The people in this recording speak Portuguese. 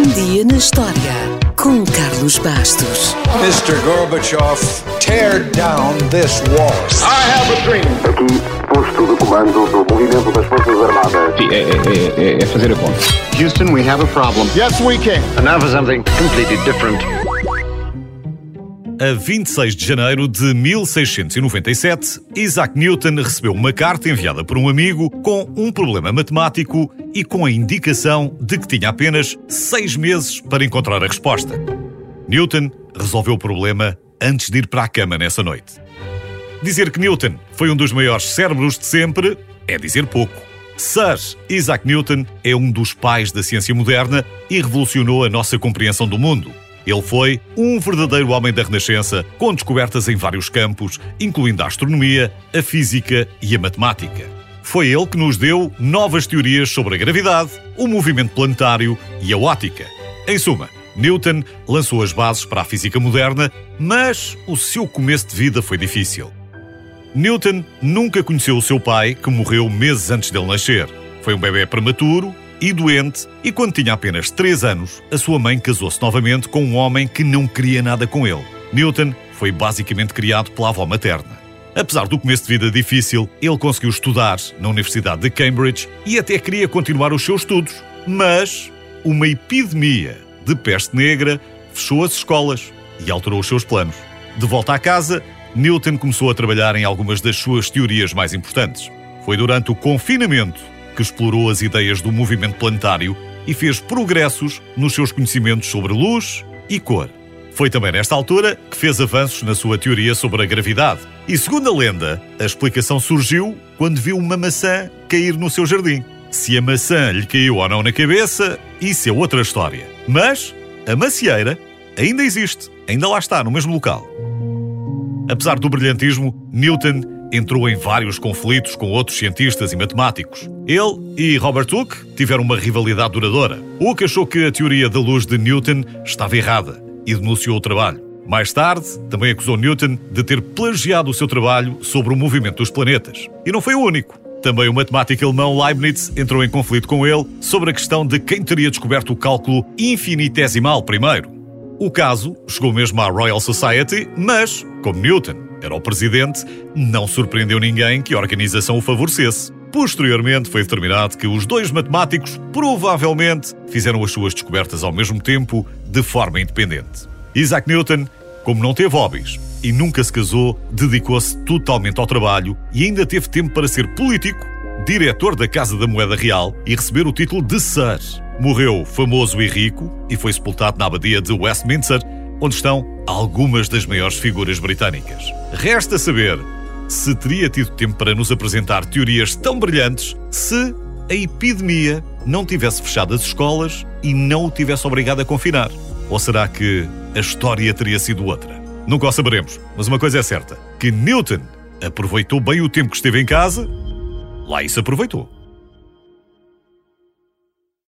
Um dia na história com Carlos Bastos. Mr. Gorbachev, tear down this wall. I have a dream. Aqui, posto de comando do movimento das Forças Armadas. Sim, é, é, é, é fazer a conta. Houston, we have a problem. Yes, we can. And now for something completely different. A 26 de janeiro de 1697, Isaac Newton recebeu uma carta enviada por um amigo com um problema matemático e com a indicação de que tinha apenas seis meses para encontrar a resposta. Newton resolveu o problema antes de ir para a cama nessa noite. Dizer que Newton foi um dos maiores cérebros de sempre é dizer pouco. Sir Isaac Newton é um dos pais da ciência moderna e revolucionou a nossa compreensão do mundo. Ele foi um verdadeiro homem da Renascença, com descobertas em vários campos, incluindo a astronomia, a física e a matemática. Foi ele que nos deu novas teorias sobre a gravidade, o movimento planetário e a ótica. Em suma, Newton lançou as bases para a física moderna, mas o seu começo de vida foi difícil. Newton nunca conheceu o seu pai, que morreu meses antes dele nascer. Foi um bebê prematuro e doente, e quando tinha apenas 3 anos, a sua mãe casou-se novamente com um homem que não queria nada com ele. Newton foi basicamente criado pela avó materna. Apesar do começo de vida difícil, ele conseguiu estudar na Universidade de Cambridge e até queria continuar os seus estudos. Mas uma epidemia de peste negra fechou as escolas e alterou os seus planos. De volta à casa, Newton começou a trabalhar em algumas das suas teorias mais importantes. Foi durante o confinamento que explorou as ideias do movimento planetário e fez progressos nos seus conhecimentos sobre luz e cor. Foi também nesta altura que fez avanços na sua teoria sobre a gravidade. E segundo a lenda, a explicação surgiu quando viu uma maçã cair no seu jardim. Se a maçã lhe caiu ou não na cabeça, isso é outra história. Mas a macieira ainda existe, ainda lá está, no mesmo local. Apesar do brilhantismo, Newton entrou em vários conflitos com outros cientistas e matemáticos. Ele e Robert Hooke tiveram uma rivalidade duradoura. Hooke achou que a teoria da luz de Newton estava errada e denunciou o trabalho. Mais tarde, também acusou Newton de ter plagiado o seu trabalho sobre o movimento dos planetas. E não foi o único. Também o matemático alemão Leibniz entrou em conflito com ele sobre a questão de quem teria descoberto o cálculo infinitesimal primeiro. O caso chegou mesmo à Royal Society, mas, como Newton era o presidente, não surpreendeu ninguém que a organização o favorecesse. Posteriormente, foi determinado que os dois matemáticos provavelmente fizeram as suas descobertas ao mesmo tempo, de forma independente. Isaac Newton, como não teve hobbies e nunca se casou, dedicou-se totalmente ao trabalho e ainda teve tempo para ser político, diretor da Casa da Moeda Real e receber o título de Sir. Morreu famoso e rico e foi sepultado na abadia de Westminster, onde estão algumas das maiores figuras britânicas. Resta saber se teria tido tempo para nos apresentar teorias tão brilhantes se a epidemia não tivesse fechado as escolas e não o tivesse obrigado a confinar. Ou será que a história teria sido outra? Nunca o saberemos, mas uma coisa é certa: que Newton aproveitou bem o tempo que esteve em casa, lá isso aproveitou.